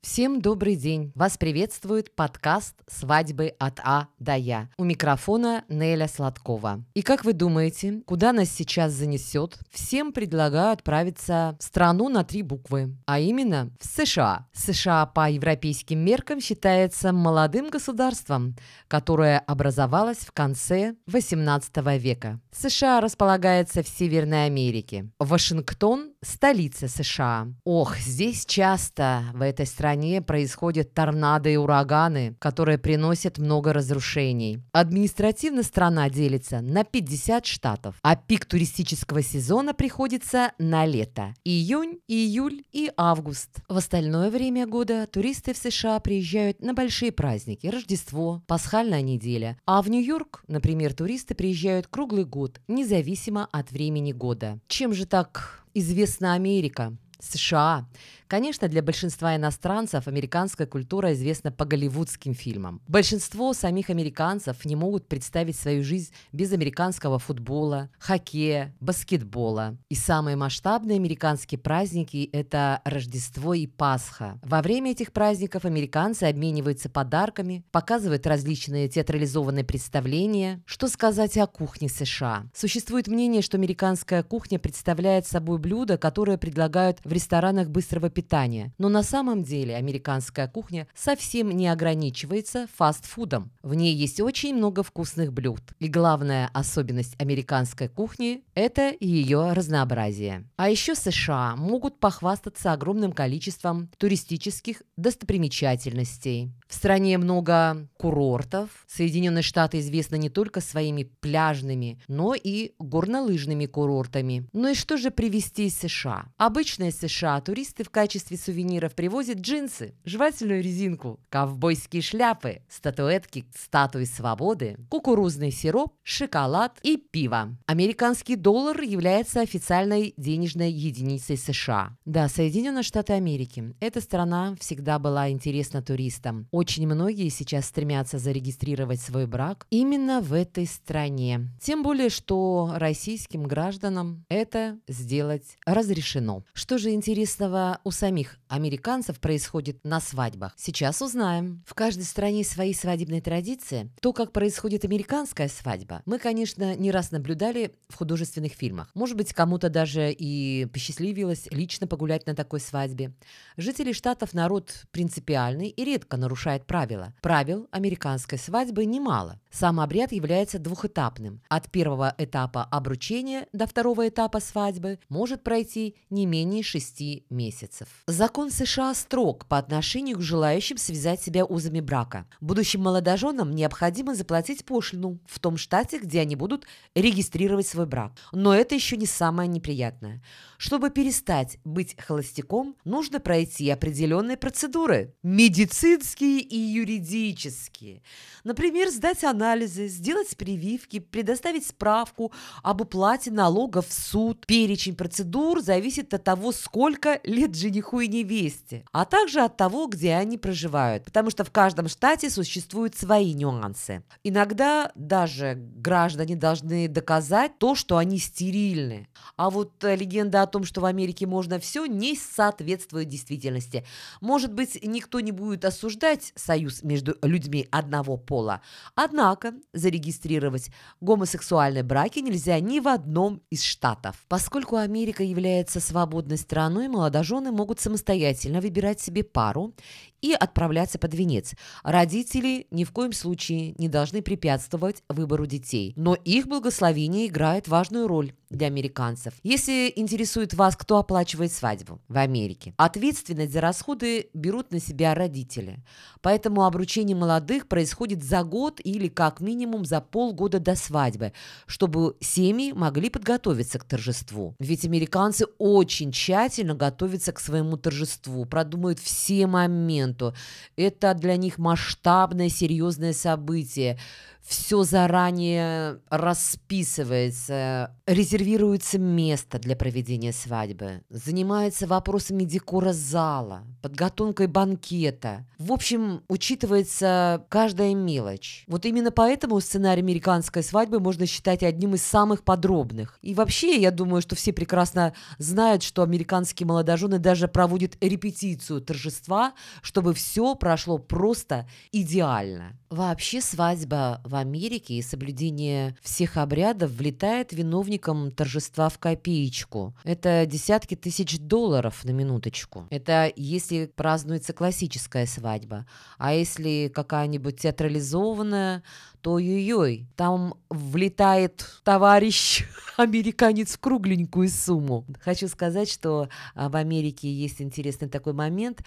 Всем добрый день! Вас приветствует подкаст «Свадьбы от А до Я». У микрофона Неля Сладкова. И как вы думаете, куда нас сейчас занесет? Всем предлагаю отправиться в страну на три буквы, а именно в США. США по европейским меркам считается молодым государством, которое образовалось в конце 18 века. США располагается в Северной Америке. Вашингтон – столица США. Ох, здесь часто в этой стране происходят торнадо и ураганы, которые приносят много разрушений. Административно страна делится на 50 штатов, а пик туристического сезона приходится на лето – июнь, июль и август. В остальное время года туристы в США приезжают на большие праздники – Рождество, Пасхальная неделя. А в Нью-Йорк, например, туристы приезжают круглый год, независимо от времени года. Чем же так известна Америка? США. Конечно, для большинства иностранцев американская культура известна по голливудским фильмам. Большинство самих американцев не могут представить свою жизнь без американского футбола, хоккея, баскетбола. И самые масштабные американские праздники – это Рождество и Пасха. Во время этих праздников американцы обмениваются подарками, показывают различные театрализованные представления. Что сказать о кухне США? Существует мнение, что американская кухня представляет собой блюда, которые предлагают в ресторанах быстрого питания. Но на самом деле американская кухня совсем не ограничивается фастфудом. В ней есть очень много вкусных блюд. И главная особенность американской кухни – это ее разнообразие. А еще США могут похвастаться огромным количеством туристических достопримечательностей. В стране много курортов. Соединенные Штаты известны не только своими пляжными, но и горнолыжными курортами. Ну и что же привезти из США? Обычно из США туристы в качестве сувениров привозят джинсы, жевательную резинку, ковбойские шляпы, статуэтки статуи свободы, кукурузный сироп, шоколад и пиво. Американский доллар является официальной денежной единицей США. Да, Соединенные Штаты Америки. Эта страна всегда была интересна туристам. Очень многие сейчас стремятся зарегистрировать свой брак именно в этой стране. Тем более, что российским гражданам это сделать разрешено. Что же интересного у самих американцев происходит на свадьбах? Сейчас узнаем. В каждой стране свои свадебные традиции. То, как происходит американская свадьба, мы, конечно, не раз наблюдали в художественных фильмах. Может быть, кому-то даже и посчастливилось лично погулять на такой свадьбе. Жители штатов народ принципиальный и редко нарушает правила. Правил американской свадьбы немало. Сам обряд является двухэтапным. От первого этапа обручения до второго этапа свадьбы может пройти не менее шести месяцев. Закон США строг по отношению к желающим связать себя узами брака. Будущим молодоженам необходимо заплатить пошлину в том штате, где они будут регистрировать свой брак. Но это еще не самое неприятное. Чтобы перестать быть холостяком, нужно пройти определенные процедуры. Медицинские и юридические. Например, сдать анализы, сделать прививки, предоставить справку об уплате налогов в суд. Перечень процедур зависит от того, сколько лет жениху и невесте, а также от того, где они проживают, потому что в каждом штате существуют свои нюансы. Иногда даже граждане должны доказать то, что они стерильны. А вот э, легенда о том, что в Америке можно все, не соответствует действительности. Может быть, никто не будет осуждать союз между людьми одного пола. Однако зарегистрировать гомосексуальные браки нельзя ни в одном из штатов. Поскольку Америка является свободной страной, молодожены могут самостоятельно выбирать себе пару и отправляться под венец. Родители ни в коем случае не должны препятствовать выбору детей, но их благословение играет важную роль для американцев. Если интересует вас, кто оплачивает свадьбу в Америке, ответственность за расходы берут на себя родители. Поэтому обручение молодых происходит за год или как минимум за полгода до свадьбы, чтобы семьи могли подготовиться к торжеству. Ведь американцы очень тщательно готовятся к своему торжеству, продумают все моменты, моменту. Это для них масштабное, серьезное событие. Все заранее расписывается, резервируется место для проведения свадьбы, занимается вопросами декора зала, подготовкой банкета. В общем, учитывается каждая мелочь. Вот именно поэтому сценарий американской свадьбы можно считать одним из самых подробных. И вообще, я думаю, что все прекрасно знают, что американские молодожены даже проводят репетицию торжества, чтобы все прошло просто идеально. Вообще свадьба в Америке и соблюдение всех обрядов влетает виновникам торжества в копеечку. Это десятки тысяч долларов на минуточку. Это если празднуется классическая свадьба. А если какая-нибудь театрализованная, то ой-ой, там влетает товарищ американец в кругленькую сумму. Хочу сказать, что а, в Америке есть интересный такой момент.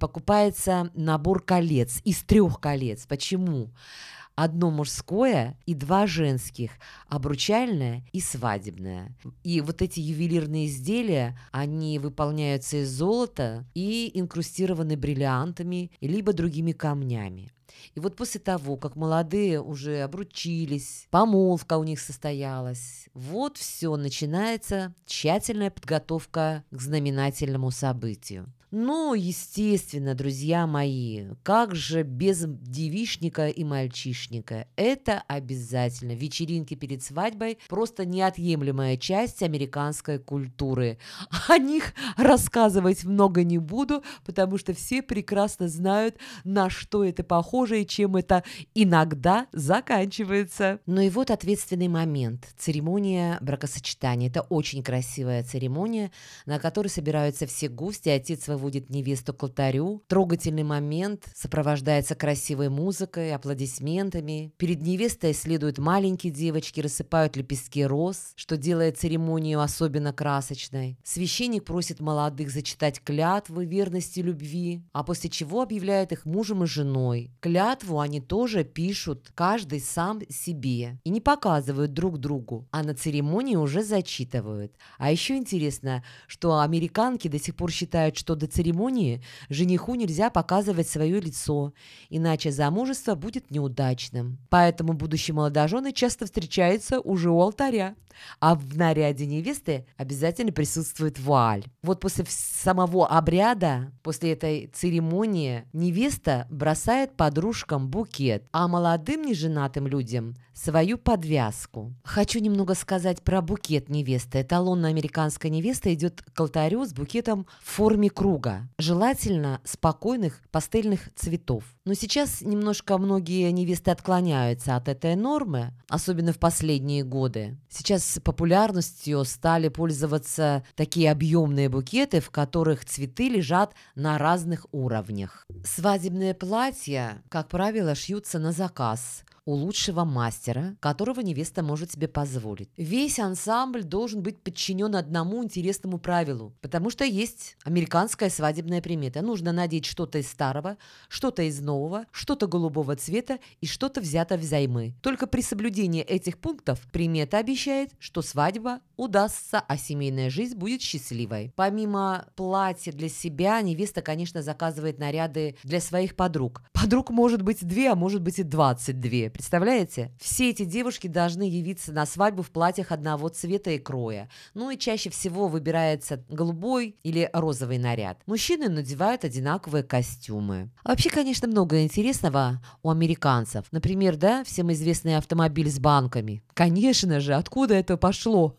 Покупается набор колец из трех колец. Почему? Одно мужское и два женских, обручальное и свадебное. И вот эти ювелирные изделия, они выполняются из золота и инкрустированы бриллиантами, либо другими камнями. И вот после того, как молодые уже обручились, помолвка у них состоялась, вот все, начинается тщательная подготовка к знаменательному событию. Ну, естественно, друзья мои, как же без девишника и мальчишника? Это обязательно. Вечеринки перед свадьбой – просто неотъемлемая часть американской культуры. О них рассказывать много не буду, потому что все прекрасно знают, на что это похоже и чем это иногда заканчивается. Ну и вот ответственный момент. Церемония бракосочетания. Это очень красивая церемония, на которой собираются все гости, отец своего водит невесту к алтарю. Трогательный момент сопровождается красивой музыкой, аплодисментами. Перед невестой следуют маленькие девочки, рассыпают лепестки роз, что делает церемонию особенно красочной. Священник просит молодых зачитать клятвы верности любви, а после чего объявляет их мужем и женой. Клятву они тоже пишут, каждый сам себе, и не показывают друг другу, а на церемонии уже зачитывают. А еще интересно, что американки до сих пор считают, что до церемонии жениху нельзя показывать свое лицо, иначе замужество будет неудачным. Поэтому будущие молодожены часто встречаются уже у алтаря. А в наряде невесты обязательно присутствует вуаль. Вот после самого обряда, после этой церемонии, невеста бросает подружкам букет, а молодым неженатым людям свою подвязку. Хочу немного сказать про букет невесты. Эталонная американская невеста идет к алтарю с букетом в форме круга, желательно спокойных пастельных цветов. Но сейчас немножко многие невесты отклоняются от этой нормы, особенно в последние годы. Сейчас популярностью стали пользоваться такие объемные букеты, в которых цветы лежат на разных уровнях. Свадебные платья, как правило, шьются на заказ у лучшего мастера, которого невеста может себе позволить. Весь ансамбль должен быть подчинен одному интересному правилу, потому что есть американская свадебная примета. Нужно надеть что-то из старого, что-то из нового, что-то голубого цвета и что-то взято взаймы. Только при соблюдении этих пунктов примета обещает, что свадьба удастся, а семейная жизнь будет счастливой. Помимо платья для себя, невеста, конечно, заказывает наряды для своих подруг. Подруг может быть две, а может быть и двадцать две. Представляете? Все эти девушки должны явиться на свадьбу в платьях одного цвета и кроя. Ну и чаще всего выбирается голубой или розовый наряд. Мужчины надевают одинаковые костюмы. Вообще, конечно, много интересного у американцев. Например, да, всем известный автомобиль с банками. Конечно же, откуда это пошло?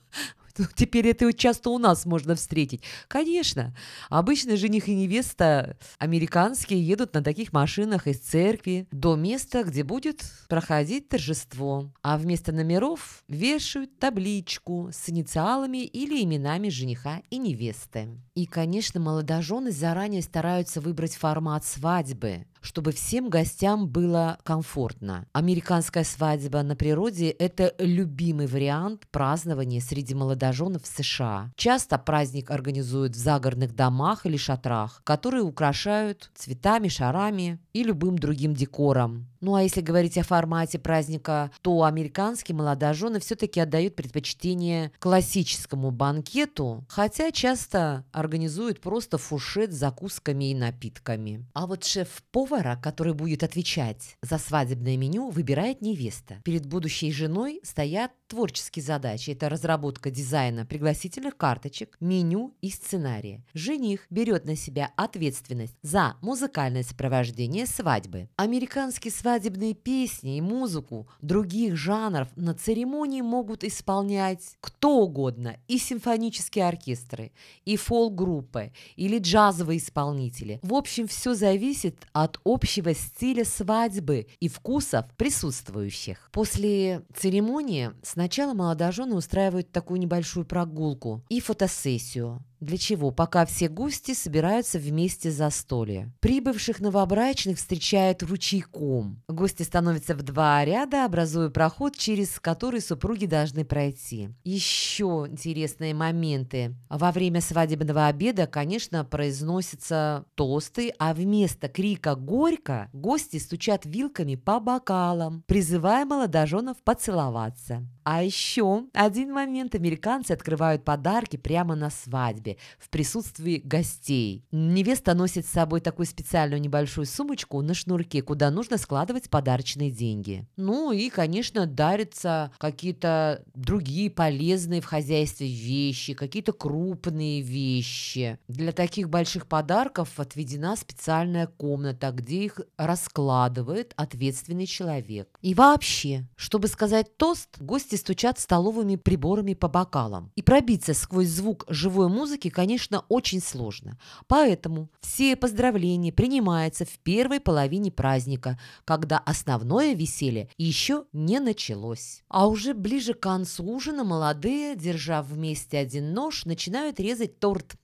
Теперь это часто у нас можно встретить. Конечно, обычно жених и невеста американские едут на таких машинах из церкви до места, где будет проходить торжество. А вместо номеров вешают табличку с инициалами или именами жениха и невесты. И, конечно, молодожены заранее стараются выбрать формат свадьбы чтобы всем гостям было комфортно. Американская свадьба на природе – это любимый вариант празднования среди молодоженов в США. Часто праздник организуют в загородных домах или шатрах, которые украшают цветами, шарами и любым другим декором. Ну а если говорить о формате праздника, то американские молодожены все-таки отдают предпочтение классическому банкету, хотя часто организуют просто фушет с закусками и напитками. А вот шеф-повар Повара, который будет отвечать за свадебное меню, выбирает невеста. Перед будущей женой стоят творческие задачи. Это разработка дизайна пригласительных карточек, меню и сценария. Жених берет на себя ответственность за музыкальное сопровождение свадьбы. Американские свадебные песни и музыку других жанров на церемонии могут исполнять кто угодно, и симфонические оркестры, и фолк-группы, или джазовые исполнители. В общем, все зависит от общего стиля свадьбы и вкусов присутствующих. После церемонии сначала молодожены устраивают такую небольшую прогулку и фотосессию. Для чего? Пока все гости собираются вместе за столе. Прибывших новобрачных встречают ручейком. Гости становятся в два ряда, образуя проход, через который супруги должны пройти. Еще интересные моменты. Во время свадебного обеда, конечно, произносятся тосты, а вместо крика «Горько» гости стучат вилками по бокалам, призывая молодоженов поцеловаться. А еще один момент. Американцы открывают подарки прямо на свадьбе в присутствии гостей. Невеста носит с собой такую специальную небольшую сумочку на шнурке, куда нужно складывать подарочные деньги. Ну и, конечно, дарятся какие-то другие полезные в хозяйстве вещи, какие-то крупные вещи. Для таких больших подарков отведена специальная комната, где их раскладывает ответственный человек. И вообще, чтобы сказать тост, гости стучат столовыми приборами по бокалам. И пробиться сквозь звук живой музыки, конечно, очень сложно. Поэтому все поздравления принимаются в первой половине праздника, когда основное веселье еще не началось. А уже ближе к концу ужина молодые, держа вместе один нож, начинают резать торт.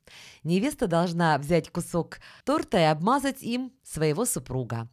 Невеста должна взять кусок торта и обмазать им своего супруга.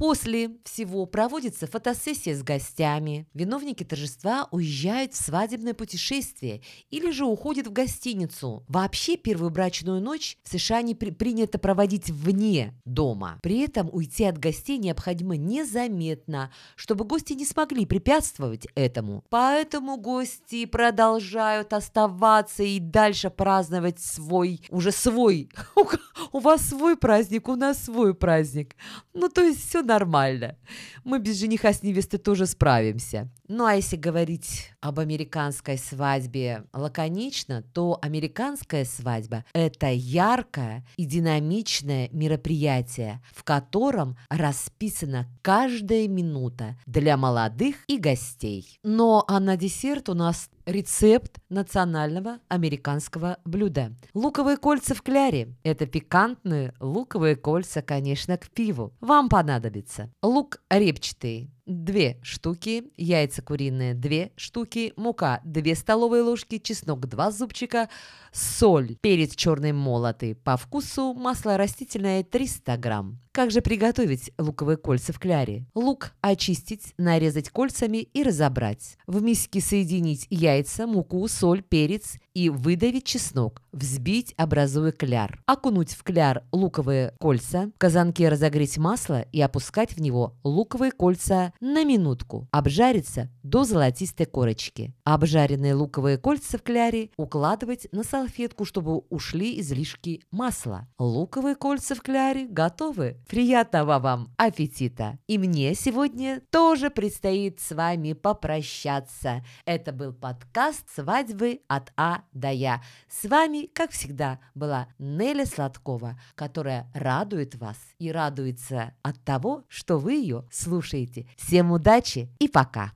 После всего проводится фотосессия с гостями. Виновники торжества уезжают в свадебное путешествие или же уходят в гостиницу. Вообще первую брачную ночь в США не при принято проводить вне дома. При этом уйти от гостей необходимо незаметно, чтобы гости не смогли препятствовать этому. Поэтому гости продолжают оставаться и дальше праздновать свой, уже свой. У вас свой праздник, у нас свой праздник. Ну, то есть все нормально. Мы без жениха с невестой тоже справимся. Ну а если говорить об американской свадьбе лаконично, то американская свадьба – это яркое и динамичное мероприятие, в котором расписана каждая минута для молодых и гостей. Но а на десерт у нас рецепт национального американского блюда. Луковые кольца в кляре. Это пикантные луковые кольца, конечно, к пиву. Вам понадобится лук репчатый, 2 штуки, яйца куриные 2 штуки, мука 2 столовые ложки, чеснок 2 зубчика, соль, перец черный молотый по вкусу, масло растительное 300 грамм. Как же приготовить луковые кольца в кляре? Лук очистить, нарезать кольцами и разобрать. В миске соединить яйца, муку, соль, перец и выдавить чеснок. Взбить, образуя кляр. Окунуть в кляр луковые кольца, в казанке разогреть масло и опускать в него луковые кольца на минутку. Обжариться до золотистой корочки. Обжаренные луковые кольца в кляре укладывать на салфетку, чтобы ушли излишки масла. Луковые кольца в кляре готовы. Приятного вам аппетита! И мне сегодня тоже предстоит с вами попрощаться. Это был подкаст «Свадьбы от А до Я». С вами, как всегда, была Неля Сладкова, которая радует вас и радуется от того, что вы ее слушаете. Всем удачи и пока!